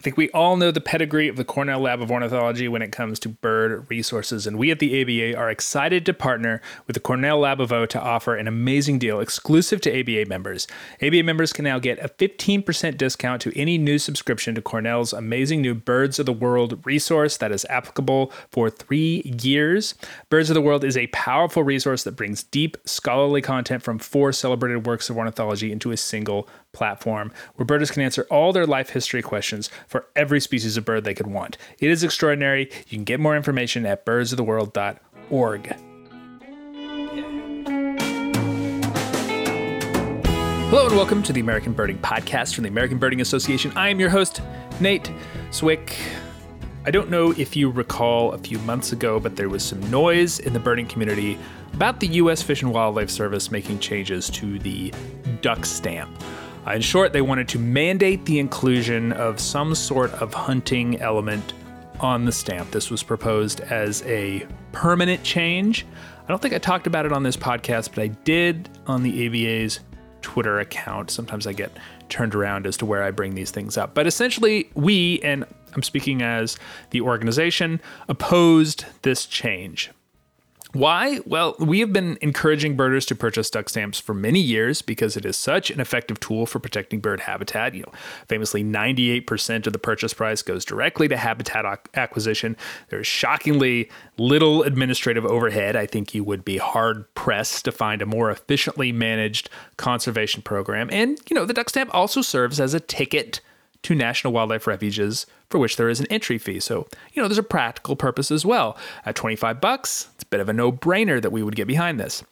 I think we all know the pedigree of the Cornell Lab of Ornithology when it comes to bird resources, and we at the ABA are excited to partner with the Cornell Lab of O to offer an amazing deal exclusive to ABA members. ABA members can now get a 15% discount to any new subscription to Cornell's amazing new Birds of the World resource that is applicable for three years. Birds of the World is a powerful resource that brings deep scholarly content from four celebrated works of ornithology into a single platform where birders can answer all their life history questions for every species of bird they could want. It is extraordinary. You can get more information at birdsoftheworld.org. Hello and welcome to the American Birding Podcast from the American Birding Association. I am your host, Nate Swick. I don't know if you recall a few months ago, but there was some noise in the birding community about the U.S. Fish and Wildlife Service making changes to the duck stamp. In short, they wanted to mandate the inclusion of some sort of hunting element on the stamp. This was proposed as a permanent change. I don't think I talked about it on this podcast, but I did on the ABA's Twitter account. Sometimes I get turned around as to where I bring these things up. But essentially, we, and I'm speaking as the organization, opposed this change. Why? Well, we have been encouraging birders to purchase duck stamps for many years because it is such an effective tool for protecting bird habitat. You know, famously 98% of the purchase price goes directly to habitat acquisition. There's shockingly little administrative overhead. I think you would be hard pressed to find a more efficiently managed conservation program. And, you know, the duck stamp also serves as a ticket to national wildlife refuges for which there is an entry fee. So, you know, there's a practical purpose as well. At 25 bucks, it's a bit of a no-brainer that we would get behind this.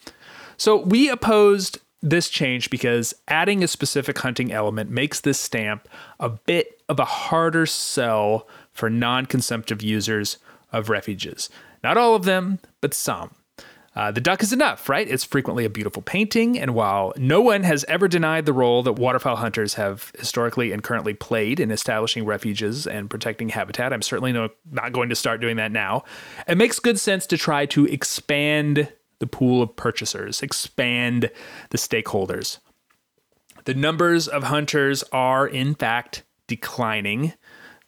So, we opposed this change because adding a specific hunting element makes this stamp a bit of a harder sell for non-consumptive users of refuges. Not all of them, but some. Uh, the duck is enough, right? It's frequently a beautiful painting, and while no one has ever denied the role that waterfowl hunters have historically and currently played in establishing refuges and protecting habitat, I'm certainly no, not going to start doing that now. It makes good sense to try to expand the pool of purchasers, expand the stakeholders. The numbers of hunters are, in fact, declining.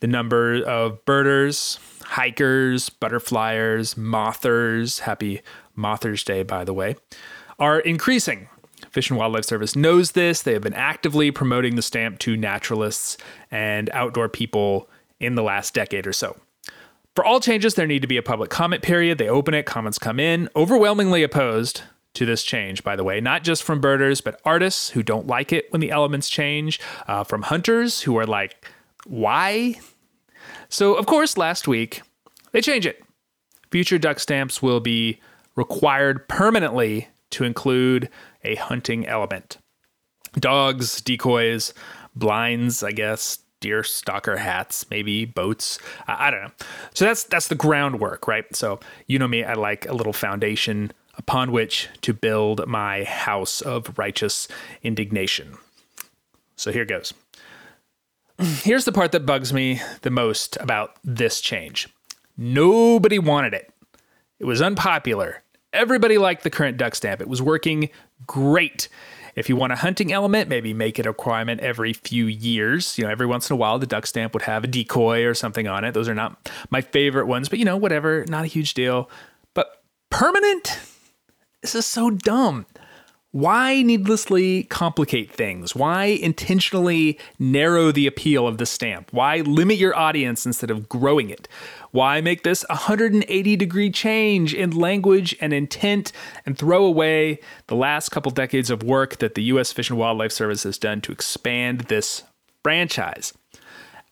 The number of birders, hikers, butterflyers, mothers, happy Mothers Day, by the way, are increasing. Fish and Wildlife Service knows this. They have been actively promoting the stamp to naturalists and outdoor people in the last decade or so. For all changes, there need to be a public comment period. They open it, comments come in. Overwhelmingly opposed to this change, by the way, not just from birders, but artists who don't like it when the elements change, uh, from hunters who are like, why? So, of course, last week, they change it. Future duck stamps will be required permanently to include a hunting element. Dogs, decoys, blinds, I guess, deer stalker hats, maybe boats. I, I don't know. So that's that's the groundwork, right? So you know me, I like a little foundation upon which to build my house of righteous indignation. So here goes. Here's the part that bugs me the most about this change. Nobody wanted it. It was unpopular. Everybody liked the current duck stamp. It was working great. If you want a hunting element, maybe make it a requirement every few years. You know, every once in a while, the duck stamp would have a decoy or something on it. Those are not my favorite ones, but you know, whatever, not a huge deal. But permanent? This is so dumb. Why needlessly complicate things? Why intentionally narrow the appeal of the stamp? Why limit your audience instead of growing it? Why make this a 180 degree change in language and intent and throw away the last couple decades of work that the U.S. Fish and Wildlife Service has done to expand this franchise?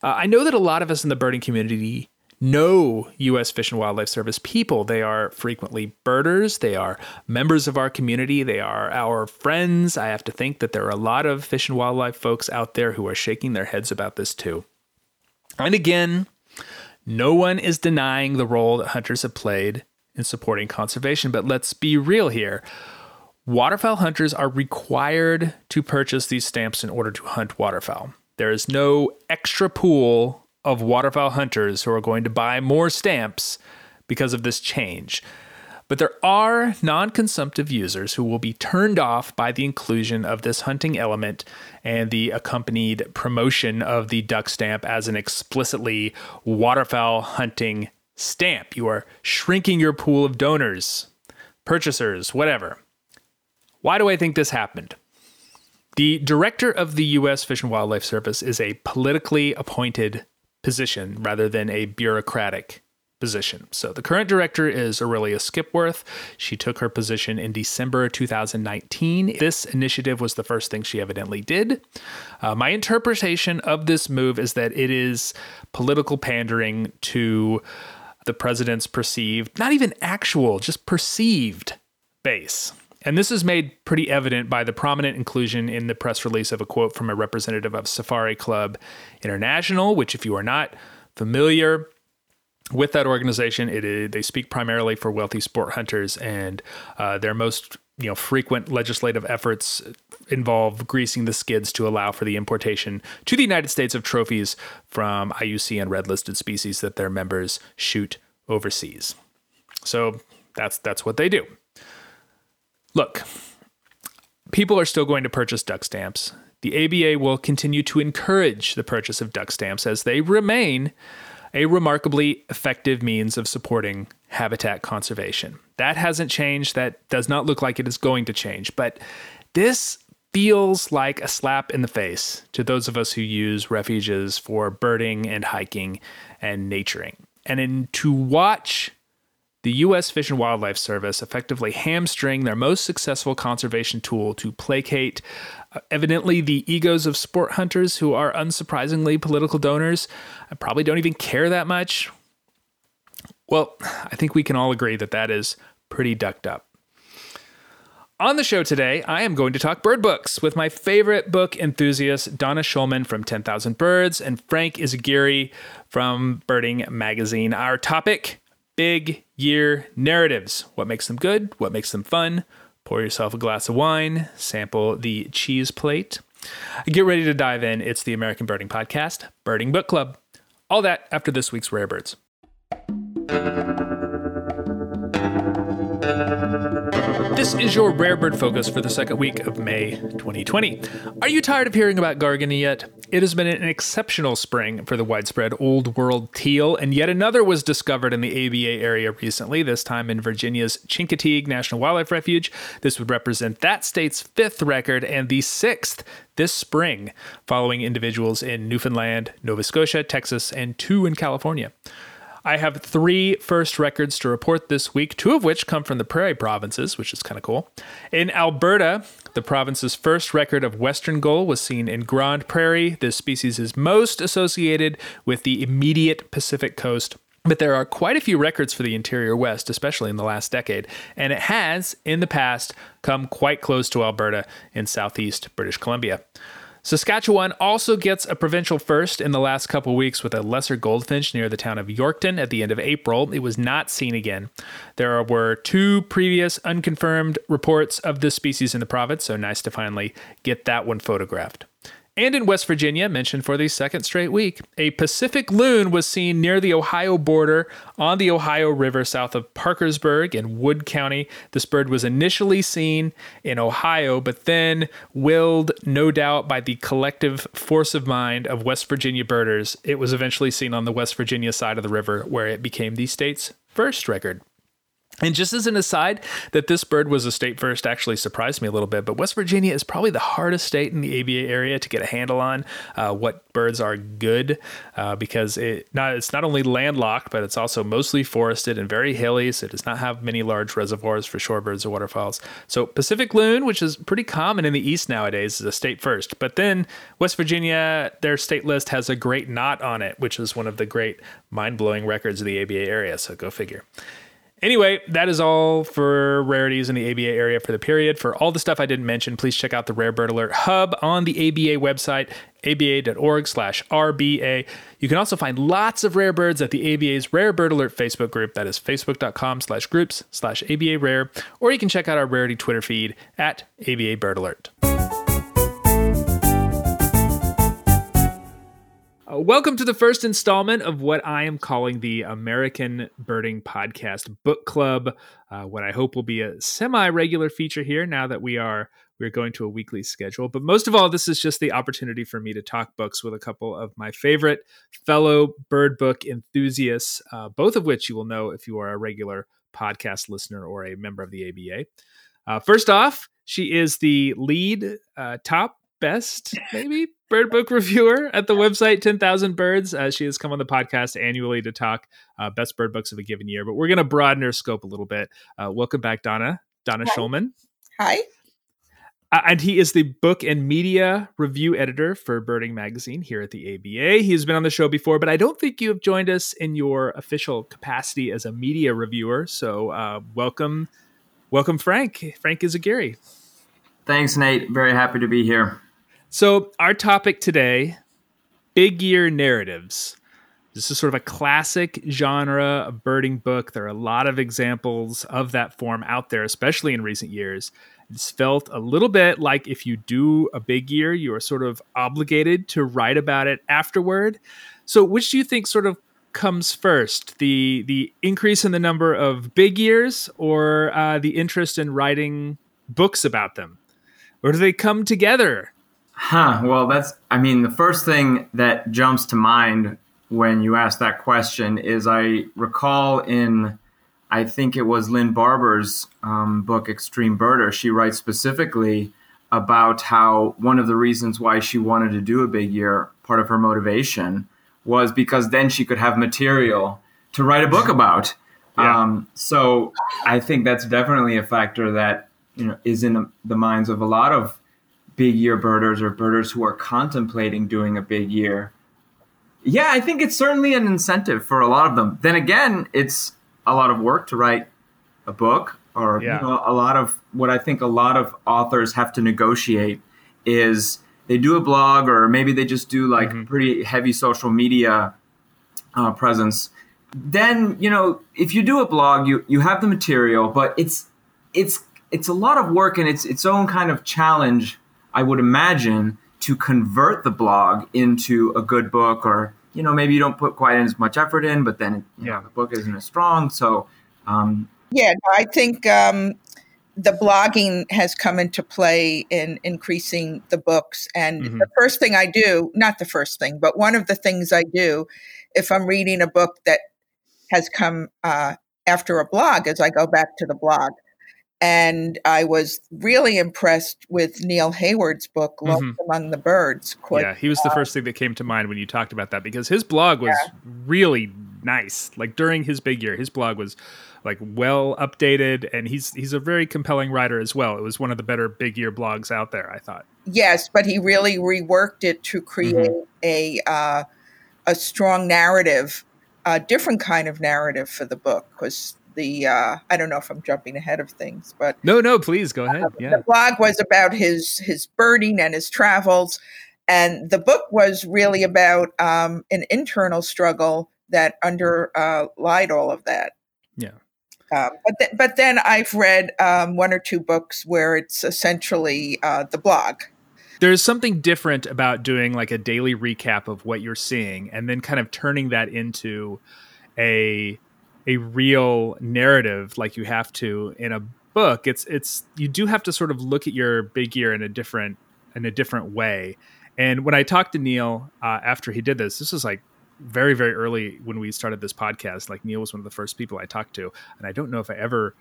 Uh, I know that a lot of us in the birding community know U.S. Fish and Wildlife Service people. They are frequently birders, they are members of our community, they are our friends. I have to think that there are a lot of fish and wildlife folks out there who are shaking their heads about this too. And again, no one is denying the role that hunters have played in supporting conservation, but let's be real here. Waterfowl hunters are required to purchase these stamps in order to hunt waterfowl. There is no extra pool of waterfowl hunters who are going to buy more stamps because of this change. But there are non consumptive users who will be turned off by the inclusion of this hunting element and the accompanied promotion of the duck stamp as an explicitly waterfowl hunting stamp. You are shrinking your pool of donors, purchasers, whatever. Why do I think this happened? The director of the U.S. Fish and Wildlife Service is a politically appointed position rather than a bureaucratic position. So the current director is Aurelia Skipwith. She took her position in December 2019. This initiative was the first thing she evidently did. Uh, my interpretation of this move is that it is political pandering to the president's perceived, not even actual, just perceived base. And this is made pretty evident by the prominent inclusion in the press release of a quote from a representative of Safari Club International, which, if you are not familiar with that organization, it is, they speak primarily for wealthy sport hunters, and uh, their most you know frequent legislative efforts involve greasing the skids to allow for the importation to the United States of trophies from IUCN red listed species that their members shoot overseas. So that's that's what they do. Look, people are still going to purchase duck stamps. The ABA will continue to encourage the purchase of duck stamps as they remain a remarkably effective means of supporting habitat conservation. That hasn't changed. That does not look like it is going to change. But this feels like a slap in the face to those of us who use refuges for birding and hiking and naturing. And in, to watch the U.S. Fish and Wildlife Service effectively hamstring their most successful conservation tool to placate evidently the egos of sport hunters who are unsurprisingly political donors. I probably don't even care that much. Well, I think we can all agree that that is pretty ducked up. On the show today, I am going to talk bird books with my favorite book enthusiast, Donna Schulman from 10,000 Birds and Frank Izaguirre from Birding Magazine. Our topic big year narratives. What makes them good? What makes them fun? Pour yourself a glass of wine, sample the cheese plate. Get ready to dive in. It's the American Birding Podcast, Birding Book Club. All that after this week's Rare Birds. This is your rare bird focus for the second week of May 2020. Are you tired of hearing about Garganey yet? It has been an exceptional spring for the widespread Old World teal, and yet another was discovered in the ABA area recently, this time in Virginia's Chincoteague National Wildlife Refuge. This would represent that state's fifth record and the sixth this spring, following individuals in Newfoundland, Nova Scotia, Texas, and two in California. I have three first records to report this week, two of which come from the prairie provinces, which is kind of cool. In Alberta, the province's first record of western gull was seen in Grande Prairie. This species is most associated with the immediate Pacific coast but there are quite a few records for the interior west, especially in the last decade, and it has, in the past, come quite close to Alberta in southeast British Columbia. Saskatchewan also gets a provincial first in the last couple weeks with a lesser goldfinch near the town of Yorkton at the end of April. It was not seen again. There were two previous unconfirmed reports of this species in the province, so nice to finally get that one photographed. And in West Virginia, mentioned for the second straight week, a Pacific loon was seen near the Ohio border on the Ohio River south of Parkersburg in Wood County. This bird was initially seen in Ohio, but then willed, no doubt, by the collective force of mind of West Virginia birders. It was eventually seen on the West Virginia side of the river, where it became the state's first record. And just as an aside, that this bird was a state first actually surprised me a little bit. But West Virginia is probably the hardest state in the ABA area to get a handle on uh, what birds are good uh, because it not it's not only landlocked, but it's also mostly forested and very hilly. So it does not have many large reservoirs for shorebirds or waterfowls. So Pacific loon, which is pretty common in the east nowadays, is a state first. But then West Virginia, their state list has a great knot on it, which is one of the great mind blowing records of the ABA area. So go figure. Anyway, that is all for rarities in the ABA area for the period. For all the stuff I didn't mention, please check out the Rare Bird Alert Hub on the ABA website, aba.org slash RBA. You can also find lots of rare birds at the ABA's Rare Bird Alert Facebook group. That is facebook.com slash groups slash ABA Rare. Or you can check out our rarity Twitter feed at ABA Bird Alert. Uh, welcome to the first installment of what I am calling the American Birding Podcast Book Club. Uh, what I hope will be a semi-regular feature here now that we are we're going to a weekly schedule. But most of all, this is just the opportunity for me to talk books with a couple of my favorite fellow bird book enthusiasts, uh, both of which you will know if you are a regular podcast listener or a member of the ABA. Uh, first off, she is the lead uh, top best, maybe bird book reviewer at the website 10,000 Birds. Uh, she has come on the podcast annually to talk uh, best bird books of a given year, but we're going to broaden her scope a little bit. Uh, welcome back, Donna. Donna Hi. Schulman. Hi. Uh, and he is the book and media review editor for Birding Magazine here at the ABA. He has been on the show before, but I don't think you have joined us in your official capacity as a media reviewer. So, uh, welcome, welcome, Frank. Frank Izaguirre. Thanks, Nate. Very happy to be here. So, our topic today big year narratives. This is sort of a classic genre of birding book. There are a lot of examples of that form out there, especially in recent years. It's felt a little bit like if you do a big year, you are sort of obligated to write about it afterward. So, which do you think sort of comes first the the increase in the number of big years or uh, the interest in writing books about them or do they come together Huh. Well, that's, I mean, the first thing that jumps to mind when you ask that question is I recall in, I think it was Lynn Barber's um, book, Extreme Birder, she writes specifically about how one of the reasons why she wanted to do a big year, part of her motivation, was because then she could have material to write a book about. Yeah. Um, so I think that's definitely a factor that you know is in the minds of a lot of big year birders or birders who are contemplating doing a big year, yeah, I think it's certainly an incentive for a lot of them. Then again, it's a lot of work to write a book or yeah. you know, a lot of what I think a lot of authors have to negotiate is they do a blog or maybe they just do like mm-hmm. pretty heavy social media uh, presence. Then you know if you do a blog, you you have the material, but it's it's it's a lot of work and it's its own kind of challenge I would imagine, to convert the blog into a good book or you know maybe you don't put quite as much effort in but then yeah. Know, the book isn't as strong so um, yeah i think um, the blogging has come into play in increasing the books and mm-hmm. the first thing i do not the first thing but one of the things i do if i'm reading a book that has come uh, after a blog is i go back to the blog and I was really impressed with Neil Hayward's book, Lost mm-hmm. Among the Birds. Quite, yeah, he was the uh, first thing that came to mind when you talked about that because his blog was yeah. really nice. Like during his big year, his blog was like well updated, and he's he's a very compelling writer as well. It was one of the better big year blogs out there, I thought. Yes, but he really reworked it to create mm-hmm. a uh, a strong narrative, a different kind of narrative for the book because the uh, I don't know if I'm jumping ahead of things, but no, no, please go ahead. yeah, the blog was about his his birding and his travels, and the book was really about um, an internal struggle that underlied uh, all of that. Yeah. Um, but th- but then I've read um, one or two books where it's essentially uh, the blog. There's something different about doing like a daily recap of what you're seeing, and then kind of turning that into a a real narrative like you have to in a book it's it's you do have to sort of look at your big year in a different in a different way. And when i talked to neil uh, after he did this this was like very very early when we started this podcast like neil was one of the first people i talked to and i don't know if i ever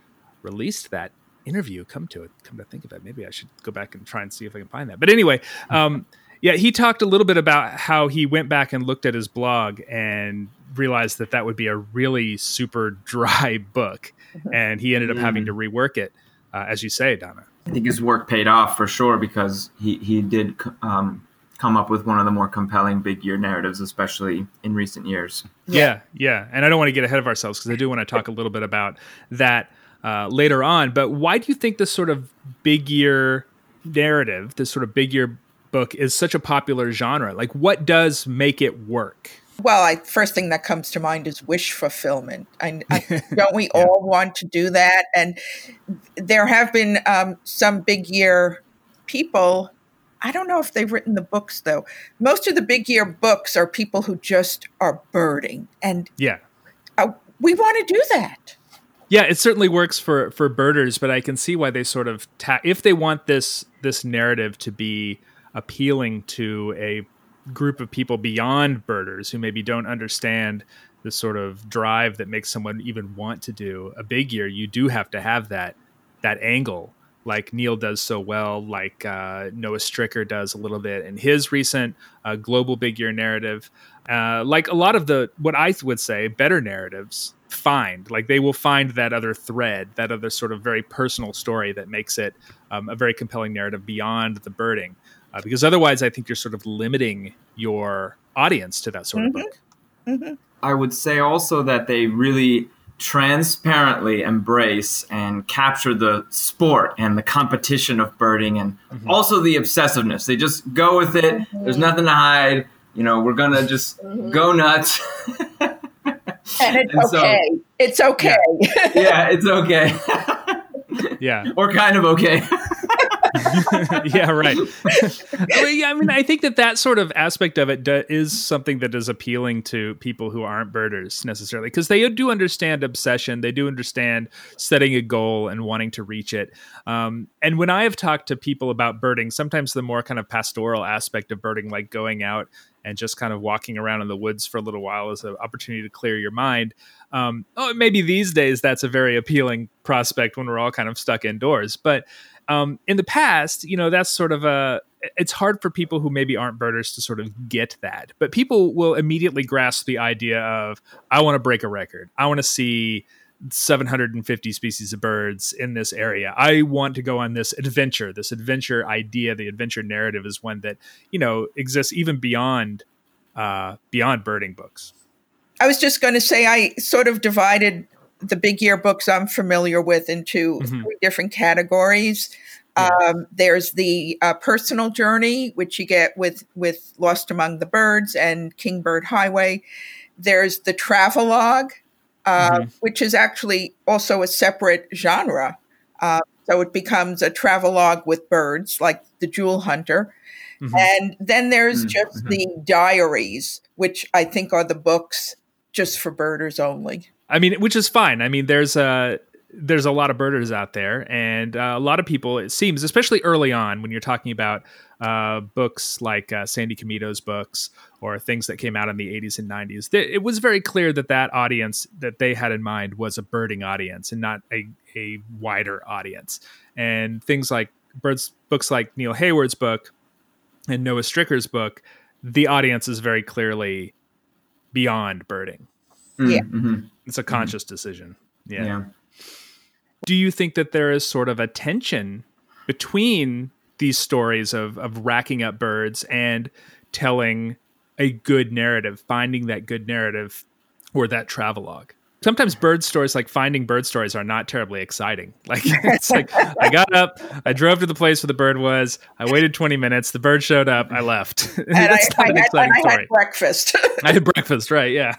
released that interview. Come to it come to think of it maybe i should go back and try and see if i can find that. But anyway um, yeah he talked a little bit about how he went back and looked at his blog and realized that that would be a really super dry book, mm-hmm. and he ended up mm. having to mm. rework it, uh, as you say, Donna. I think his work paid off for sure because he he did um, come up with one of the more compelling big year narratives, especially in recent years. Yeah, yeah, and I don't want to get ahead of ourselves because I do want to talk a little bit about that uh, later on. But why do you think this sort of big year narrative, this sort of big year book, is such a popular genre? Like, what does make it work? Well, I, first thing that comes to mind is wish fulfillment. I, I, don't we yeah. all want to do that? And there have been um, some big year people. I don't know if they've written the books though. Most of the big year books are people who just are birding, and yeah, uh, we want to do that. Yeah, it certainly works for for birders, but I can see why they sort of ta- if they want this this narrative to be appealing to a group of people beyond birders who maybe don't understand the sort of drive that makes someone even want to do a big year, you do have to have that that angle like Neil does so well, like uh, Noah Strycker does a little bit in his recent uh, global big year narrative. Uh, like a lot of the what I would say better narratives find like they will find that other thread that other sort of very personal story that makes it um, a very compelling narrative beyond the birding uh, because otherwise i think you're sort of limiting your audience to that sort mm-hmm. of book mm-hmm. i would say also that they really transparently embrace and capture the sport and the competition of birding and mm-hmm. also the obsessiveness they just go with it there's nothing to hide you know we're gonna just mm-hmm. go nuts and it's and okay. So, it's okay. Yeah, yeah it's okay. yeah. Or kind of okay. yeah, right. yeah, I mean, I think that that sort of aspect of it do, is something that is appealing to people who aren't birders necessarily, because they do understand obsession. They do understand setting a goal and wanting to reach it. Um, and when I have talked to people about birding, sometimes the more kind of pastoral aspect of birding, like going out and just kind of walking around in the woods for a little while is an opportunity to clear your mind. Um, oh, maybe these days that's a very appealing prospect when we're all kind of stuck indoors. But um, in the past, you know, that's sort of a it's hard for people who maybe aren't birders to sort of get that. But people will immediately grasp the idea of I want to break a record. I want to see 750 species of birds in this area. I want to go on this adventure. This adventure idea, the adventure narrative is one that, you know, exists even beyond uh, beyond birding books. I was just going to say I sort of divided the big year books I'm familiar with into mm-hmm. three different categories. Yeah. Um, there's the uh, personal journey, which you get with with Lost Among the Birds and Kingbird Highway. There's the travelogue, uh, mm-hmm. which is actually also a separate genre. Uh, so it becomes a travelogue with birds, like the Jewel Hunter. Mm-hmm. And then there's mm-hmm. just mm-hmm. the diaries, which I think are the books just for birders only. I mean, which is fine. I mean, there's a there's a lot of birders out there, and uh, a lot of people. It seems, especially early on, when you're talking about uh, books like uh, Sandy Komito's books or things that came out in the 80s and 90s, th- it was very clear that that audience that they had in mind was a birding audience and not a a wider audience. And things like birds books like Neil Hayward's book and Noah Strycker's book, the audience is very clearly beyond birding. Mm, yeah. Mm-hmm. It's a conscious mm-hmm. decision. Yeah. yeah. Do you think that there is sort of a tension between these stories of, of racking up birds and telling a good narrative, finding that good narrative or that travelogue? sometimes bird stories like finding bird stories are not terribly exciting like it's like i got up i drove to the place where the bird was i waited 20 minutes the bird showed up i left and that's I, not I, an exciting I, I story. had breakfast i had breakfast right yeah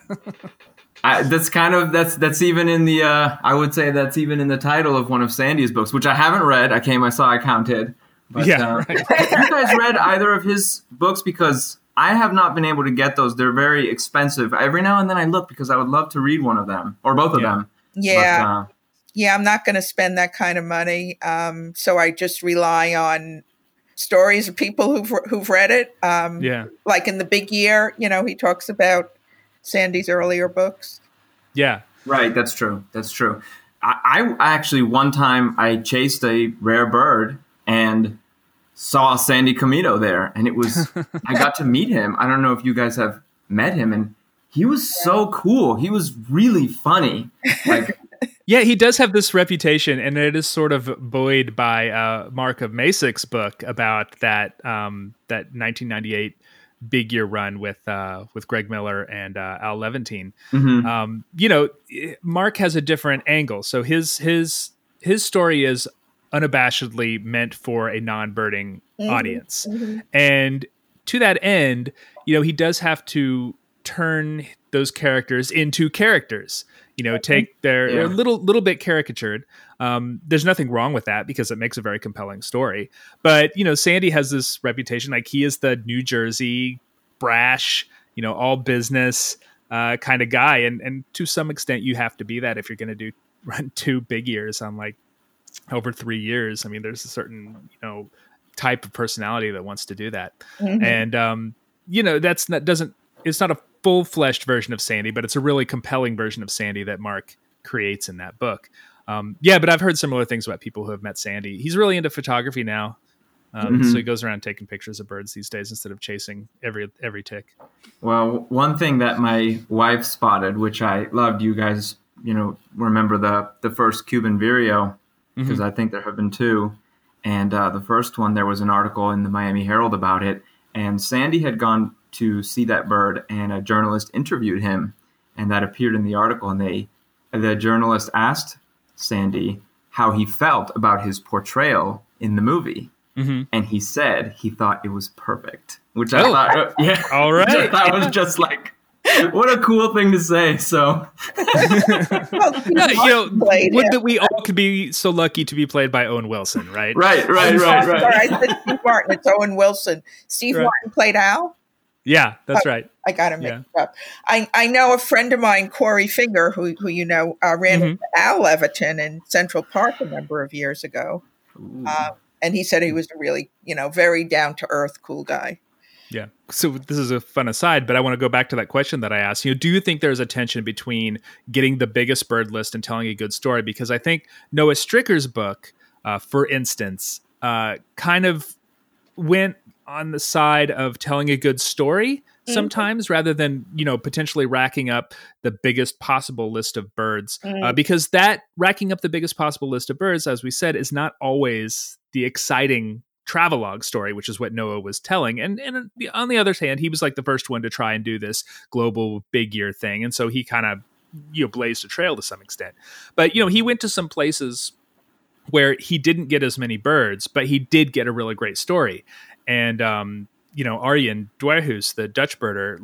I, that's kind of that's that's even in the uh, I would say that's even in the title of one of Sandy's books, which I haven't read. I came, I saw, I counted. But, yeah, uh, right. have you guys read either of his books? Because I have not been able to get those. They're very expensive. Every now and then I look because I would love to read one of them or both of them. Yeah. But, uh, yeah, I'm not going to spend that kind of money. Um, so I just rely on stories of people who've who've read it. Um, yeah. Like in the Big Year, you know, he talks about Sandy's earlier books. Yeah. Right. That's true. That's true. I, I actually one time I chased a rare bird and saw Sandy Komito there, and it was I got to meet him. I don't know if you guys have met him, and he was so cool. He was really funny. Like, yeah, he does have this reputation, and it is sort of buoyed by uh, Mark Obmascik's book about that um, that 1998 big year run with uh, with Greg Miller and uh, Al Levantin. Mm-hmm. Um, you know, Mark has a different angle. So his his his story is unabashedly meant for a non-birding mm-hmm. audience. Mm-hmm. And to that end, you know, he does have to turn those characters into characters. You know, take their yeah. little little bit caricatured. Um, there's nothing wrong with that because it makes a very compelling story. But you know, Sandy has this reputation like he is the New Jersey brash, you know, all business uh, kind of guy, and and to some extent, you have to be that if you're going to do run two big years on like over three years. I mean, there's a certain you know type of personality that wants to do that, mm-hmm. and um, you know that's that doesn't it's not a full fleshed version of Sandy, but it's a really compelling version of Sandy that Mark creates in that book. Um, yeah, but I've heard similar things about people who have met Sandy. He's really into photography now. Um, mm-hmm. So he goes around taking pictures of birds these days instead of chasing every every tick. Well, one thing that my wife spotted, which I loved, you guys, you know, remember the the first Cuban vireo because mm-hmm. I think there have been two, and uh, the first one there was an article in the Miami Herald about it, and Sandy had gone to see that bird, and a journalist interviewed him, and that appeared in the article. And they, the journalist asked Sandy how he felt about his portrayal in the movie, mm-hmm. and he said he thought it was perfect. Which I oh. thought, uh, yeah, all right, that was just like what a cool thing to say. So, yeah, you know, would that we all could be so lucky to be played by Owen Wilson, right? Right, right, right, right. Sorry, I said Steve Martin. It's Owen Wilson. Steve right. Martin played Al. Yeah, that's oh, right. I got to mix yeah. up. I, I know a friend of mine, Corey Finger, who, who you know, uh, ran mm-hmm. Al Levantin in Central Park a number of years ago. Uh, and he said he was a really, you know, very down to earth, cool guy. Yeah. So this is a fun aside, but I want to go back to that question that I asked. You know, do you think there's a tension between getting the biggest bird list and telling a good story? Because I think Noah Strycker's book, uh, for instance, uh, kind of went on the side of telling a good story mm-hmm. sometimes rather than you know potentially racking up the biggest possible list of birds mm-hmm. uh, because that racking up the biggest possible list of birds as we said is not always the exciting travelogue story which is what noah was telling and and on the other hand he was like the first one to try and do this global big year thing and so he kind of you know blazed a trail to some extent but you know he went to some places where he didn't get as many birds, but he did get a really great story and um, you know Arjan Dwarshuis, the Dutch birder,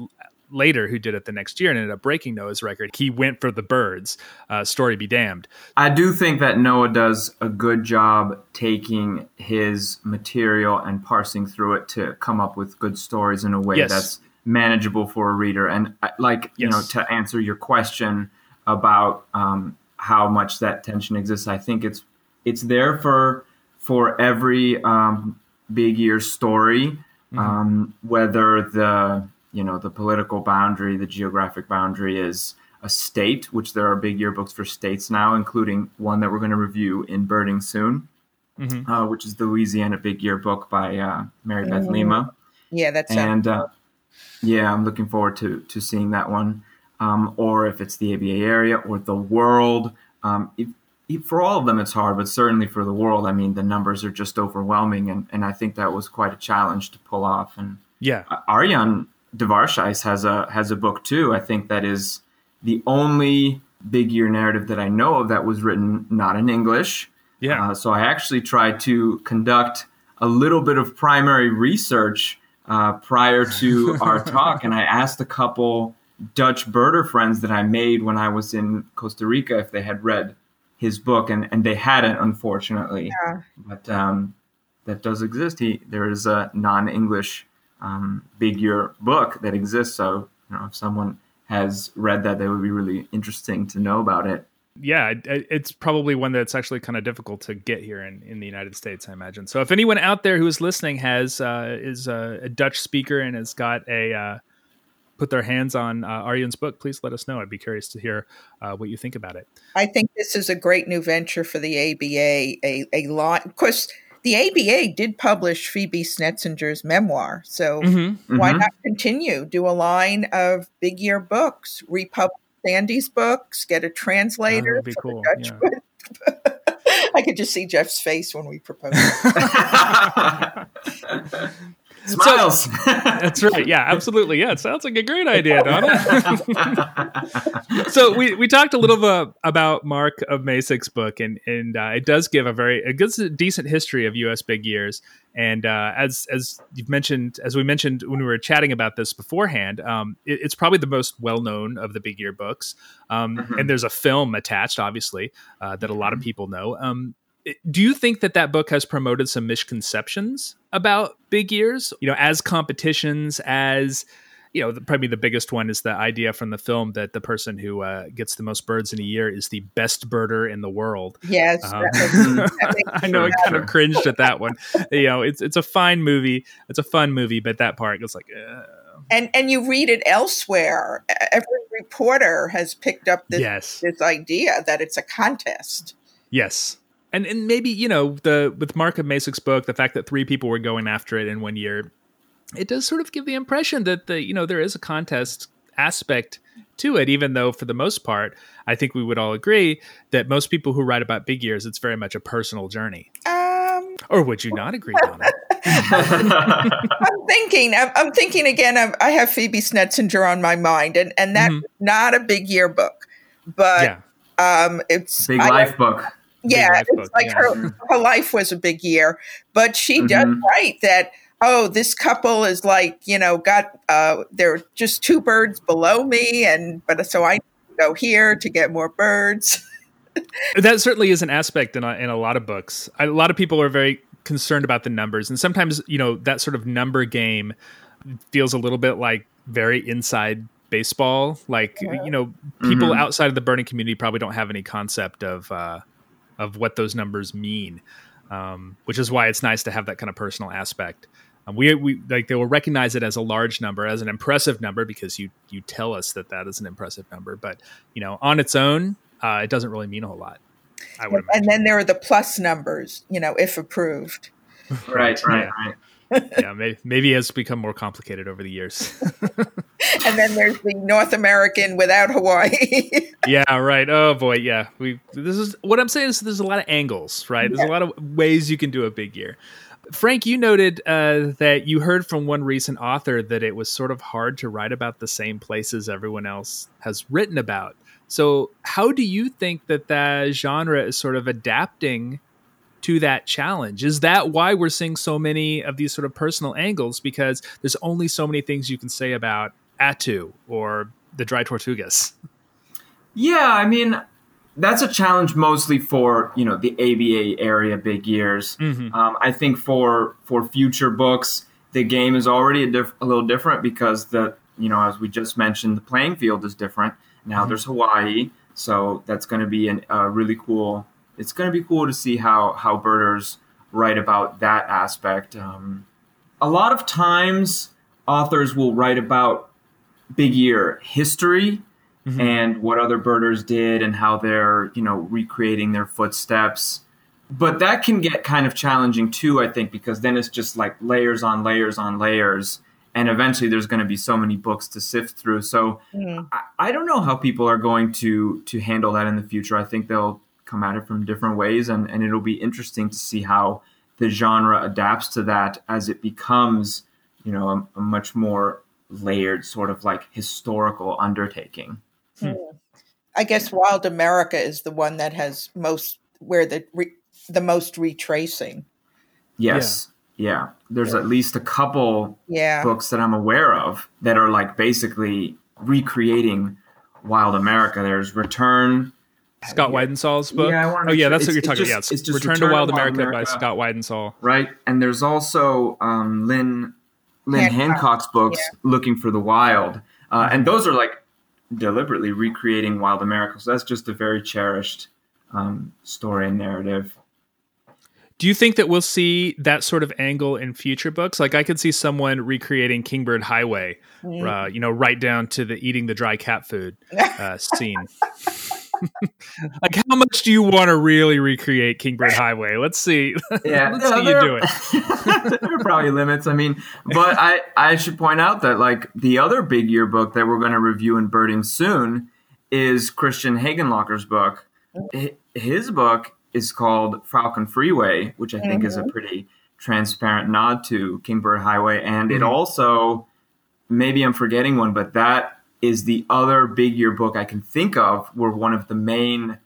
later who did it the next year and ended up breaking Noah's record. He went for the birds. Uh, story be damned. I do think that Noah does a good job taking his material and parsing through it to come up with good stories in a way yes. that's manageable for a reader. And uh, like yes. you know, to answer your question about um, how much that tension exists, I think it's it's there for for every um, big year story, mm-hmm. um, whether the you know the political boundary, the geographic boundary is a state, which there are big yearbooks for states now, including one that we're going to review in Birding soon, mm-hmm. uh, which is the Louisiana Big Year book by uh, Mary Beth mm-hmm. Lima. Yeah, that's and uh, yeah, I'm looking forward to to seeing that one. Um, or if it's the ABA area or the world. Um, if, for all of them it's hard, but certainly for the world, I mean, the numbers are just overwhelming, and, and I think that was quite a challenge to pull off. And yeah, Arjan Dwarshuis has a has a book too. I think that is the only big year narrative that I know of that was written not in English. Yeah. Uh, so I actually tried to conduct a little bit of primary research uh, prior to our talk, and I asked a couple Dutch birder friends that I made when I was in Costa Rica if they had read his book, and, and they hadn't, unfortunately. Yeah. But um, that does exist. He there is a non-English um, big year book that exists. So you know, if someone has read that, that would be really interesting to know about it. Yeah, it's probably one that's actually kind of difficult to get here in, in the United States, I imagine. So if anyone out there who is listening has uh, is a, a, Dutch speaker and has got a uh, put their hands on uh, Arjan's book, please let us know. I'd be curious to hear uh, what you think about it. I think this is a great new venture for the ABA. A, a lot, of course, the ABA did publish Phoebe Snetsinger's memoir. So mm-hmm, why mm-hmm. not continue? Do a line of big year books, republish Sandy's books, get a translator. That would be cool. Yeah. I could just see Jeff's face when we propose. Smiles. So, that's right. Yeah, absolutely. Yeah, it sounds like a great idea, Donald. so we, we talked a little bit about Mark Obmascik's book, and and uh, it does give a very it gives a decent history of U.S. big years. And uh, as as you've mentioned, as we mentioned when we were chatting about this beforehand, um, it, it's probably the most well known of the big year books. Um, mm-hmm. And there's a film attached, obviously, uh, that a lot of mm-hmm. people know. Um, do you think that that book has promoted some misconceptions about big years? You know as competitions as you know probably the biggest one is the idea from the film that the person who uh, gets the most birds in a year is the best birder in the world. Yes um, i know i kind of cringed at that one. You know it's it's a fine movie. It's a fun movie but that part was like uh, and and you read it elsewhere. Every reporter has picked up this yes. this idea that it's a contest. Yes and and maybe you know the with Mark Obmascik's book, the fact that three people were going after it in one year, it does sort of give the impression that the you know there is a contest aspect to it, even though for the most part, I think we would all agree that most people who write about big years, it's very much a personal journey. Um, or would you not agree, Donna? I'm thinking. I'm, I'm thinking again. I'm, i have Phoebe Snetsinger on my mind, and and that's mm-hmm. not a big year book, but yeah. um, it's big life book yeah, it's like yeah. her, her life was a big year, but she mm-hmm. does write that. Oh, this couple is like you know got uh, they're just two birds below me, and but so I go here to get more birds. that certainly is an aspect in a, in a lot of books. A lot of people are very concerned about the numbers, and sometimes you know that sort of number game feels a little bit like very inside baseball. Like you know, people mm-hmm. outside of the burning community probably don't have any concept of. Uh, of what those numbers mean, um, which is why it's nice to have that kind of personal aspect. Um, we, we like they will recognize it as a large number, as an impressive number, because you you tell us that that is an impressive number. But you know, on its own, uh, it doesn't really mean a whole lot. I would. And then there are the plus numbers, you know, if approved. right, right, right. Yeah, maybe, maybe it has become more complicated over the years. and then there's the North American without Hawaii. yeah, right. Oh boy, yeah. We this is what I'm saying is there's a lot of angles, right? There's yeah. a lot of ways you can do a big year. Frank, you noted uh, that you heard from one recent author that it was sort of hard to write about the same places everyone else has written about. So, how do you think that that genre is sort of adapting to that challenge. Is that why we're seeing so many of these sort of personal angles? Because there's only so many things you can say about Attu or the Dry Tortugas. Yeah, I mean, that's a challenge mostly for you know the ABA area big years. Mm-hmm. Um, I think for for future books, the game is already a, diff- a, little different because the you know as we just mentioned, the playing field is different. Now mm-hmm. there's Hawaii, so that's going to be an, a really cool it's going to be cool to see how how birders write about that aspect. Um, a lot of times, authors will write about big year history mm-hmm. and what other birders did and how they're you know recreating their footsteps. But that can get kind of challenging too, I think, because then it's just like layers on layers on layers and eventually there's going to be so many books to sift through. So mm. I, I, don't know how people are going to to handle that in the future. I think they'll come at it from different ways, and, and it'll be interesting to see how the genre adapts to that as it becomes, you know, a, a much more layered sort of like historical undertaking. Hmm. I guess Wild America is the one that has most where the re, the most retracing. Yes. Yeah. yeah. There's yeah. at least a couple yeah. books that I'm aware of that are like basically recreating Wild America. There's Return Scott Weidensaul's book. Yeah, oh yeah, that's what you're talking about. Yeah, it's, Return, Return, to Wild, America, America, by Scott Weidensaul. Right, and there's also um, Lynn Lynn Hancock. Hancock's books, yeah. Looking for the Wild, uh, and those are like deliberately recreating Wild America. So that's just a very cherished um, story and narrative. Do you think that we'll see that sort of angle in future books? Like I could see someone recreating Kingbird Highway, mm. uh, you know, right down to the eating the dry cat food uh, scene. like how much do you want to really recreate Kingbird Highway? Let's see. Yeah, let's see you do it. there are probably limits. I mean, but I I should point out that like the other big year book that we're going to review in birding soon is Christian Hagenlocher's book. His book is called Falcon Freeway, which I think mm-hmm. is a mm-hmm. pretty transparent nod to Kingbird Highway, and mm-hmm. it also maybe I'm forgetting one, but that is the other big year book I can think of where one of the main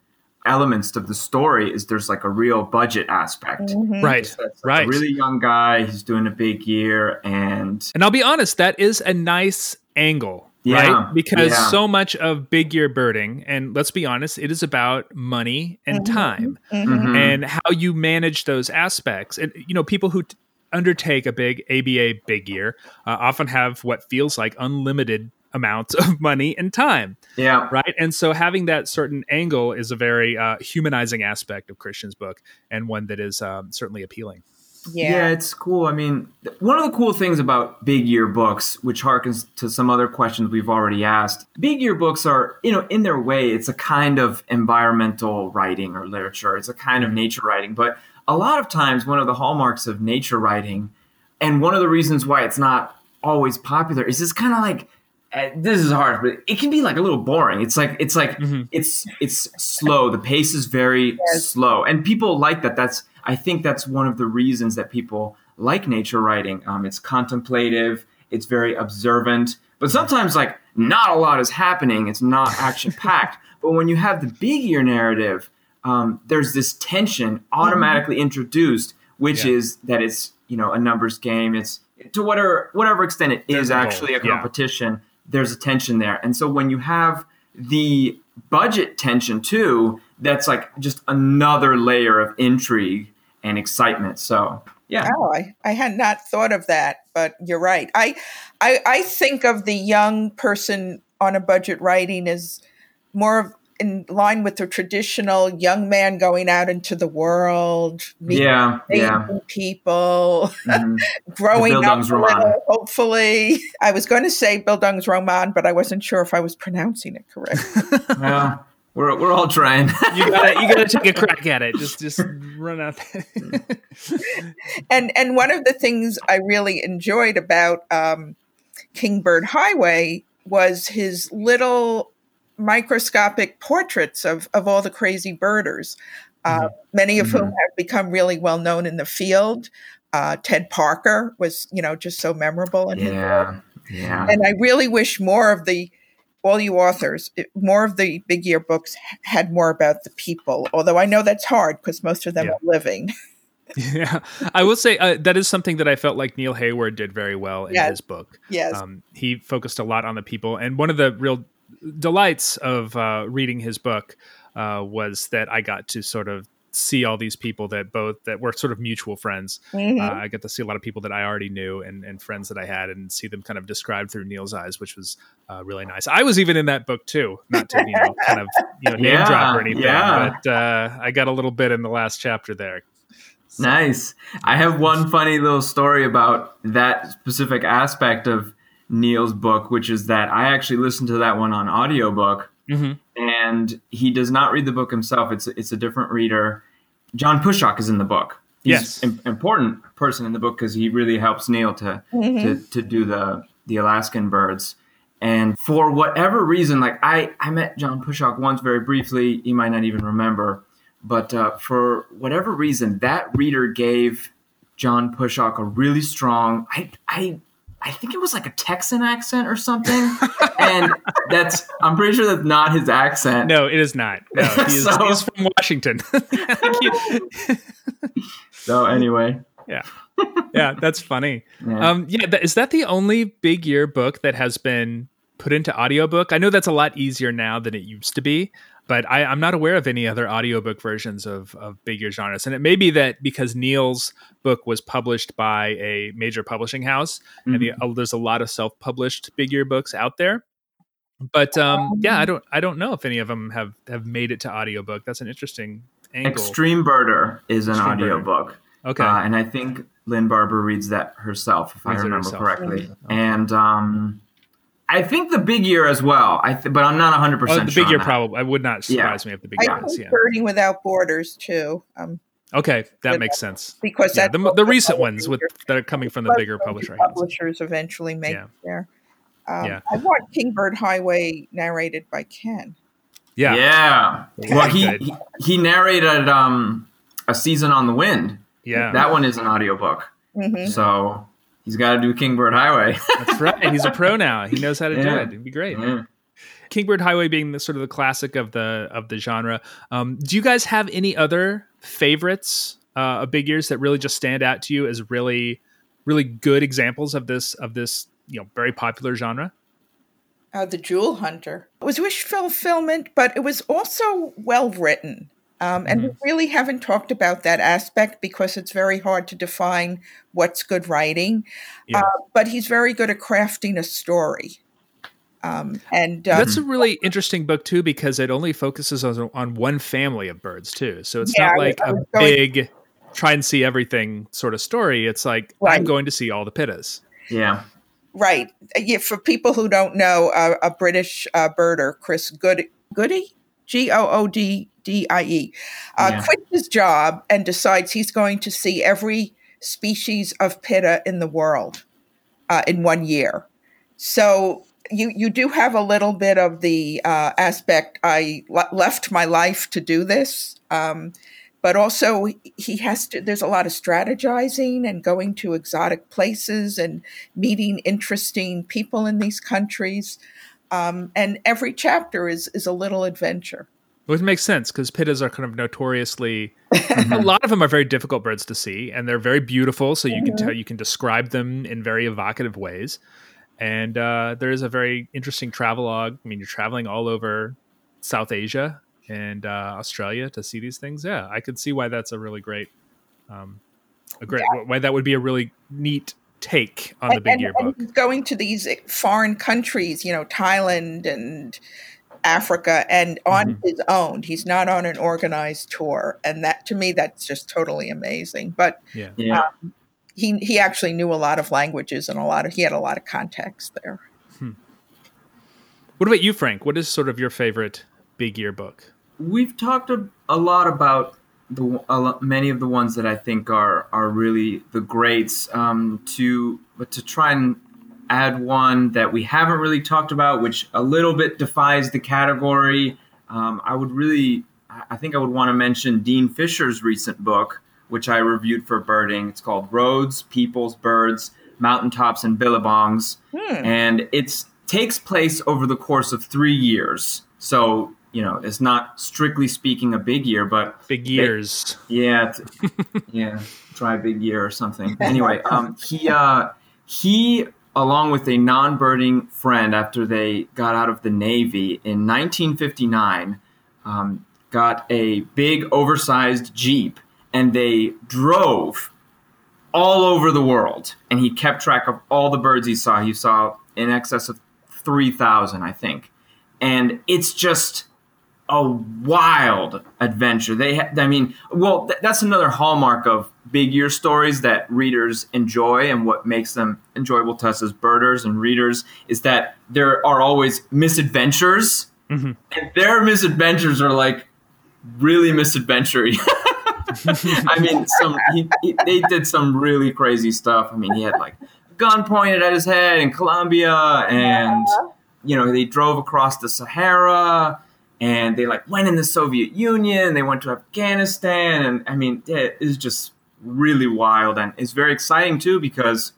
elements of the story is there's like a real budget aspect. Mm-hmm. Right. right. A really young guy, he's doing a big year and And I'll be honest, that is a nice angle. Yeah, right? Because yeah. so much of big year birding, and let's be honest, it is about money and mm-hmm. time mm-hmm. and how you manage those aspects. And, you know, people who t- undertake a big ABA big year uh, often have what feels like unlimited amounts of money and time. Yeah. Right. And so having that certain angle is a very uh, humanizing aspect of Christian's book and one that is um, certainly appealing. Yeah. yeah, it's cool. I mean, one of the cool things about big year books, which harkens to some other questions we've already asked, big year books are, you know, in their way, it's a kind of environmental writing or literature. It's a kind of nature writing. But a lot of times, one of the hallmarks of nature writing, and one of the reasons why it's not always popular, is this kind of like uh, this is hard, but it can be like a little boring. It's like it's like mm-hmm. it's it's slow. The pace is very yes. slow, and people like that. That's I think that's one of the reasons that people like nature writing. Um, it's contemplative. It's very observant, but sometimes like not a lot is happening. It's not action packed. but when you have the big year narrative, um, there's this tension automatically mm-hmm. introduced, which yeah. is that it's you know a numbers game. It's to whatever whatever extent it is actually a competition. Yeah there's a tension there. And so when you have the budget tension too, that's like just another layer of intrigue and excitement. So yeah. Oh, I, I had not thought of that, but you're right. I, I I think of the young person on a budget writing as more of in line with the traditional young man going out into the world, meeting yeah, yeah. people, mm-hmm. growing up a little, hopefully. I was going to say Bildungsroman, but I wasn't sure if I was pronouncing it correct. well, we're, we're all trying. you gotta you gotta take a crack at it. Just just run out. and and one of the things I really enjoyed about um, Kingbird Highway was his little microscopic portraits of, of all the crazy birders, uh, mm-hmm. many of mm-hmm. whom have become really well known in the field. Uh, Ted Parker was, you know, just so memorable. In yeah, yeah. And I really wish more of the, all you authors, more of the big year books had more about the people. Although I know that's hard because most of them yeah. are living. yeah, I will say uh, that is something that I felt like Neil Hayward did very well in yes. his book. Yes, um, he focused a lot on the people, and one of the real delights of uh, reading his book uh, was that I got to sort of see all these people that both that were sort of mutual friends. Mm-hmm. Uh, I got to see a lot of people that I already knew and, and friends that I had, and see them kind of described through Neil's eyes, which was uh, really nice. I was even in that book too, not to you know kind of you know name yeah, drop or anything, yeah. but uh, I got a little bit in the last chapter there. So. Nice. I have one funny little story about that specific aspect of Neil's book, which is that I actually listened to that one on audiobook. Mm-hmm. And he does not read the book himself. It's it's a different reader. John Puschock is in the book. He's yes, an important person in the book because he really helps Neil to, mm-hmm. to to do the the Alaskan birds. And for whatever reason, like I I met John Puschock once very briefly. He might not even remember, but uh, for whatever reason, that reader gave John Puschock a really strong. I I I think it was like a Texan accent or something. and that's, I'm pretty sure that's not his accent. No, it is not. No, he is, so, he's from Washington. so, anyway. Yeah. Yeah, that's funny. Yeah. Um, yeah, is that the only big year book that has been put into audiobook? I know that's a lot easier now than it used to be but I, am not aware of any other audiobook versions of, of Big Year Genres. And it may be that because Neil's book was published by a major publishing house, mm-hmm. and the, uh, there's a lot of self-published Big Year books out there. But um, yeah, I don't I don't know if any of them have have made it to audiobook. That's an interesting angle. Extreme Birder is an Extreme audiobook. Okay. Uh, and I think Lynn Barber reads that herself, if reads I remember correctly. Okay. And um, I think the big year as well. I th- but I'm not 100. percent oh, The big year probably. I would not surprise yeah. me if the big year. I was yeah. Birding Without Borders too. Um, okay, that makes sense. Because yeah, the, the recent ones with that are coming from the bigger publisher publishers eventually make yeah. there. Um, yeah. I want Kingbird Highway narrated by Kenn. Yeah. Yeah. Well, he, he, he narrated um, a season on the wind. Yeah. That one is an audiobook. Mm-hmm. So he's got to do Kingbird Highway. That's right. He's a pro now. He knows how to yeah. do it. It'd be great. Yeah. Kingbird Highway being the sort of the classic of the of the genre. Um, do you guys have any other favorites uh, of big years that really just stand out to you as really really good examples of this of this you know very popular genre? Uh, the Jewel Hunter it was wish fulfillment, but it was also well written. Um, and mm-hmm. we really haven't talked about that aspect because it's very hard to define what's good writing. Yeah. Uh, but he's very good at crafting a story. Um, and um, that's a really interesting book too because it only focuses on, on one family of birds too. So it's yeah, not like a big try and see everything sort of story. It's like right. I'm going to see all the pittas. Yeah. Right. Yeah, for people who don't know, uh, a British uh, birder, Chris Good- Goody, G O O D D I E, uh, yeah. quit his job and decides he's going to see every species of pitta in the world uh, in one year. So you you do have a little bit of the uh, aspect. I le- left my life to do this, um, but also he has to. There's a lot of strategizing and going to exotic places and meeting interesting people in these countries. Um, and every chapter is is a little adventure. Which makes sense because pittas are kind of notoriously a lot of them are very difficult birds to see, and they're very beautiful. So you mm-hmm. can tell you can describe them in very evocative ways. And uh, there is a very interesting travelogue. I mean, you're traveling all over South Asia and uh, Australia to see these things. Yeah, I could see why that's a really great, um, a great yeah. why that would be a really neat take on the big and, ear book. going to these foreign countries, you know, Thailand and Africa, and on mm-hmm. his own. He's not on an organized tour, and that to me, that's just totally amazing. But yeah, yeah. Um, he he actually knew a lot of languages and a lot of he had a lot of context there. Hmm. What about you, Frank? What is sort of your favorite big year book? We've talked a, a lot about the uh, many of the ones that I think are are really the greats. Um, to but to try and add one that we haven't really talked about, which a little bit defies the category. Um, I would really, I think I would want to mention Dean Fisher's recent book, which I reviewed for birding. It's called Roads, Peoples, Birds, Mountaintops, and Billabongs. Hmm. And it takes place over the course of three years. So, you know, it's not strictly speaking a big year, but big years. Yeah. yeah. Try big year or something. Anyway, um, he, uh, he, along with a non birding friend after they got out of the Navy in 1959, um, got a big oversized Jeep and they drove all over the world. And he kept track of all the birds he saw. He saw in excess of 3,000, I think. And it's just a wild adventure. They, ha- I mean, well, th- that's another hallmark of big year stories that readers enjoy, and what makes them enjoyable to us as birders and readers is that there are always misadventures, mm-hmm. and their misadventures are like really misadventure I mean, some he, he, they did some really crazy stuff. I mean, he had like a gun pointed at his head in Colombia, and you know they drove across the Sahara, and they like went in the Soviet Union. They went to Afghanistan, and I mean, it is just really wild, and it's very exciting too because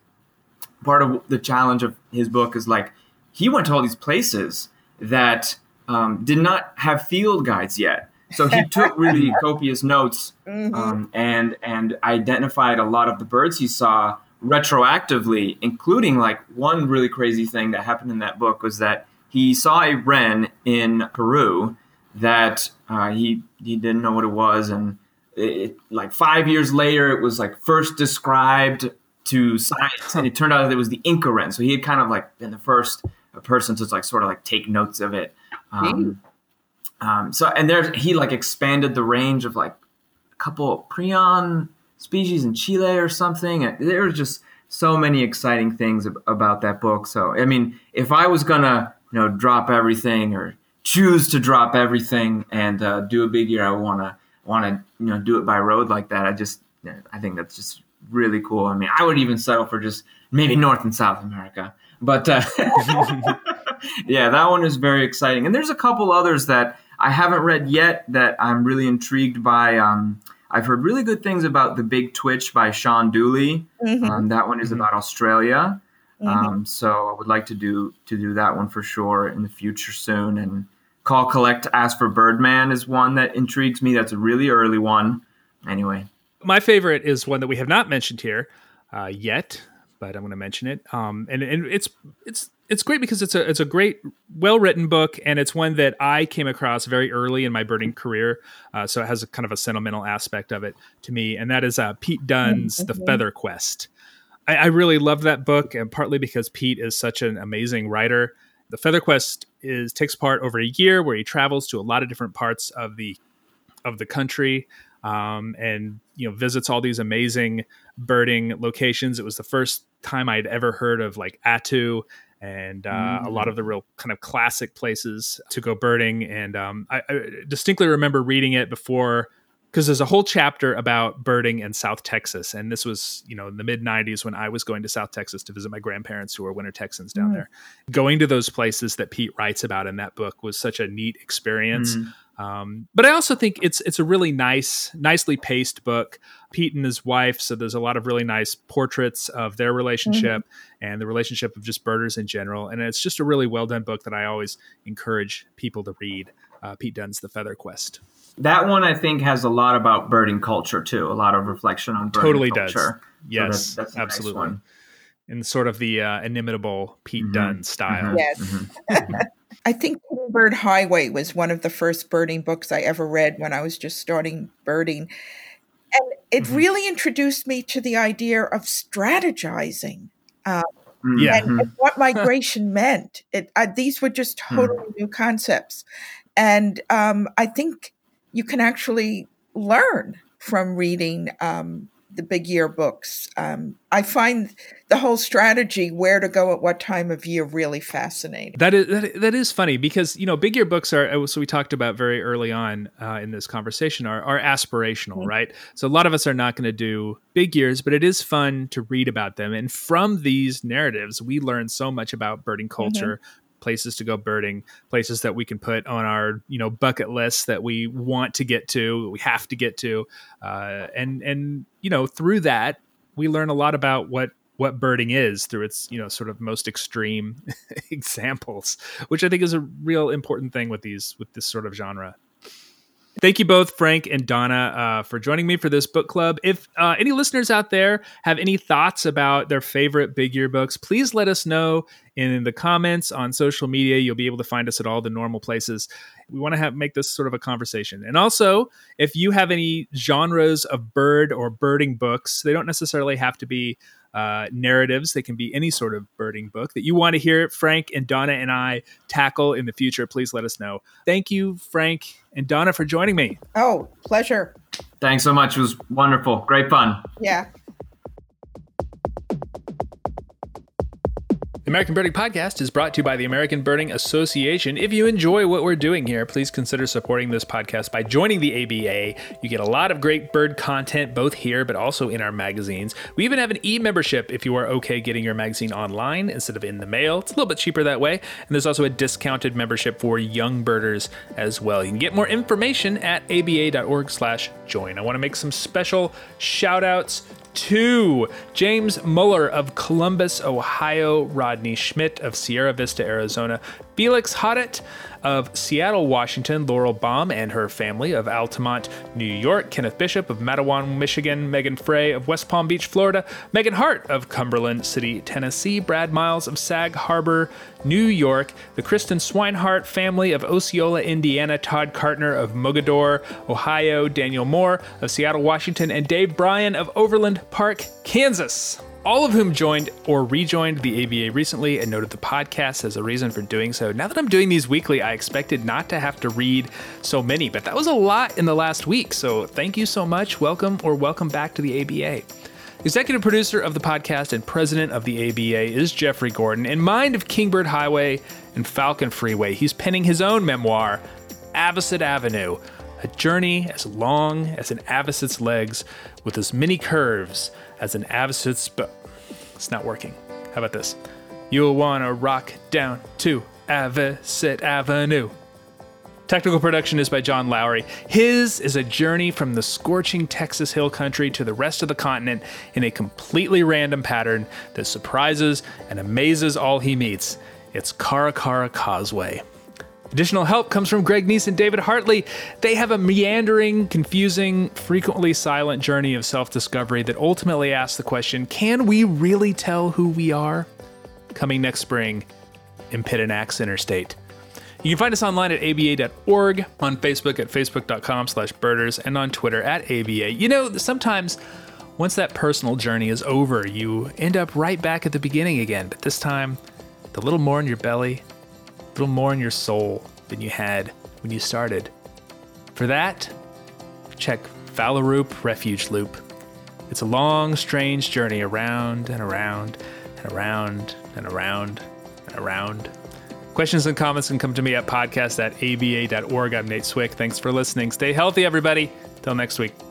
part of the challenge of his book is like he went to all these places that um, did not have field guides yet so he took really copious notes mm-hmm. um, and and identified a lot of the birds he saw retroactively, including like one really crazy thing that happened in that book was that he saw a wren in Peru that uh, he he didn't know what it was, and it, like five years later, it was like first described to science, and it turned out that it was the Inca wren. So he had kind of like been the first person to like sort of like take notes of it. Um, um, so and there he like expanded the range of like a couple of prion species in Chile or something. And there were just so many exciting things ab- about that book. So I mean, if I was gonna you know drop everything or choose to drop everything and uh, do a big year, I want to want to you know do it by road like that. I just I think that's just really cool. I mean, I would even settle for just maybe North and South America, but uh, yeah, that one is very exciting. And there's a couple others that I haven't read yet that I'm really intrigued by. Um, I've heard really good things about The Big Twitch by Sean Dooley. Mm-hmm. Um, that one is mm-hmm. about Australia. Mm-hmm. Um, so I would like to do to do that one for sure in the future soon. And Call Collect Ask for Birdman is one that intrigues me. That's a really early one. Anyway, my favorite is one that we have not mentioned here uh, yet, but I'm going to mention it. Um, and and it's it's it's great because it's a it's a great well written book and it's one that I came across very early in my birding career. Uh, so it has a kind of a sentimental aspect of it to me, and that is uh, Pete Dunne's mm-hmm. The Feather Quest. I, I really love that book, and partly because Pete is such an amazing writer. The Feather Quest is takes part over a year where he travels to a lot of different parts of the of the country um, and you know visits all these amazing birding locations. It was the first time I'd ever heard of like Attu and uh, mm. a lot of the real kind of classic places to go birding. And um, I, I, distinctly remember reading it before because there's a whole chapter about birding in South Texas, and this was you know in the mid '90s when I was going to South Texas to visit my grandparents who are winter Texans down mm. there. Going to those places that Pete writes about in that book was such a neat experience. Mm. Um, but I also think it's it's a really nice, nicely paced book. Pete and his wife, so there's a lot of really nice portraits of their relationship mm-hmm. and the relationship of just birders in general. And it's just a really well done book that I always encourage people to read. Uh, Pete Dunne's The Feather Quest. That one I think has a lot about birding culture too. A lot of reflection on birding totally culture. does. Yes, so that's, that's absolutely. Nice in sort of the uh, inimitable Pete mm-hmm. Dunne style. Mm-hmm. Yes. Mm-hmm. I think Bird Highway was one of the first birding books I ever read when I was just starting birding. And it mm-hmm. really introduced me to the idea of strategizing. Um, yeah. And, and, what migration meant. It, uh, these were just totally new concepts. And um, I think you can actually learn from reading um, the big year books. Um, I find the whole strategy where to go at what time of year really fascinating. That is that, that is funny because you know big year books are uh, so we talked about very early on uh, in this conversation are are aspirational, mm-hmm. right? So a lot of us are not going to do big years, but it is fun to read about them, and from these narratives, we learn so much about birding mm-hmm. culture. Mm-hmm places to go birding, places that we can put on our you know bucket list that we want to get to, we have to get to, uh, and and you know through that we learn a lot about what what birding is through its you know sort of most extreme examples, which I think is a real important thing with these with this sort of genre. Thank you both, Frank and Donna, uh, for joining me for this book club. If uh, any listeners out there have any thoughts about their favorite big year books, please let us know in the comments on social media. You'll be able to find us at all the normal places. We want to have make this sort of a conversation. And also, if you have any genres of bird or birding books, they don't necessarily have to be uh, narratives. They can be any sort of birding book that you want to hear Frank and Donna and I tackle in the future. Please let us know. Thank you, Frank and Donna, for joining me. Oh, pleasure. Thanks so much. It was wonderful. Great fun. Yeah. The American Birding Podcast is brought to you by the American Birding Association. If you enjoy what we're doing here, please consider supporting this podcast by joining the ABA. You get a lot of great bird content both here but also in our magazines. We even have an e membership if you are okay getting your magazine online instead of in the mail. It's a little bit cheaper that way. And there's also a discounted membership for young birders as well. You can get more information at aba.org/slash join. I want to make some special shout outs two. James Muller of Columbus, Ohio. Rodney Schmidt of Sierra Vista, Arizona. Felix Hoddett of Seattle, Washington, Laurel Baum and her family of Altamont, New York, Kenneth Bishop of Mattawan, Michigan, Megan Frey of West Palm Beach, Florida, Megan Hart of Cumberland City, Tennessee, Brad Miles of Sag Harbor, New York, the Kristen Swinehart family of Osceola, Indiana, Todd Cartner of Mogadore, Ohio, Daniel Moore of Seattle, Washington, and Dave Bryan of Overland Park, Kansas all of whom joined or rejoined the ABA recently and noted the podcast as a reason for doing so. Now that I'm doing these weekly, I expected not to have to read so many, but that was a lot in the last week. So thank you so much. Welcome or welcome back to the ABA. Executive producer of the podcast and president of the ABA is Jeffrey Gordon. In mind of Kingbird Highway and Falcon Freeway, he's penning his own memoir, Avocet Avenue, a journey as long as an avocet's legs with as many curves as an avocet's but it's not working. How about this? You'll wanna rock down to Avocet Avenue. Technical production is by John Lowry. His is a journey from the scorching Texas hill country to the rest of the continent in a completely random pattern that surprises and amazes all he meets. It's Caracara Causeway. Additional help comes from Greg Neise and David Hartley. They have a meandering, confusing, frequently silent journey of self discovery that ultimately asks the question can we really tell who we are? Coming next spring in Pitanax Interstate. You can find us online at aba.org, on Facebook at facebook.com slash birders, and on Twitter at aba. You know, sometimes once that personal journey is over, you end up right back at the beginning again, but this time, a little more in your belly, little more in your soul than you had when you started. For that, check Phalaroop Refuge Loop. It's a long, strange journey around and around and around and around and around. Questions and comments can come to me at podcast at aba.org. I'm Nate Swick. Thanks for listening. Stay healthy, everybody. Till next week.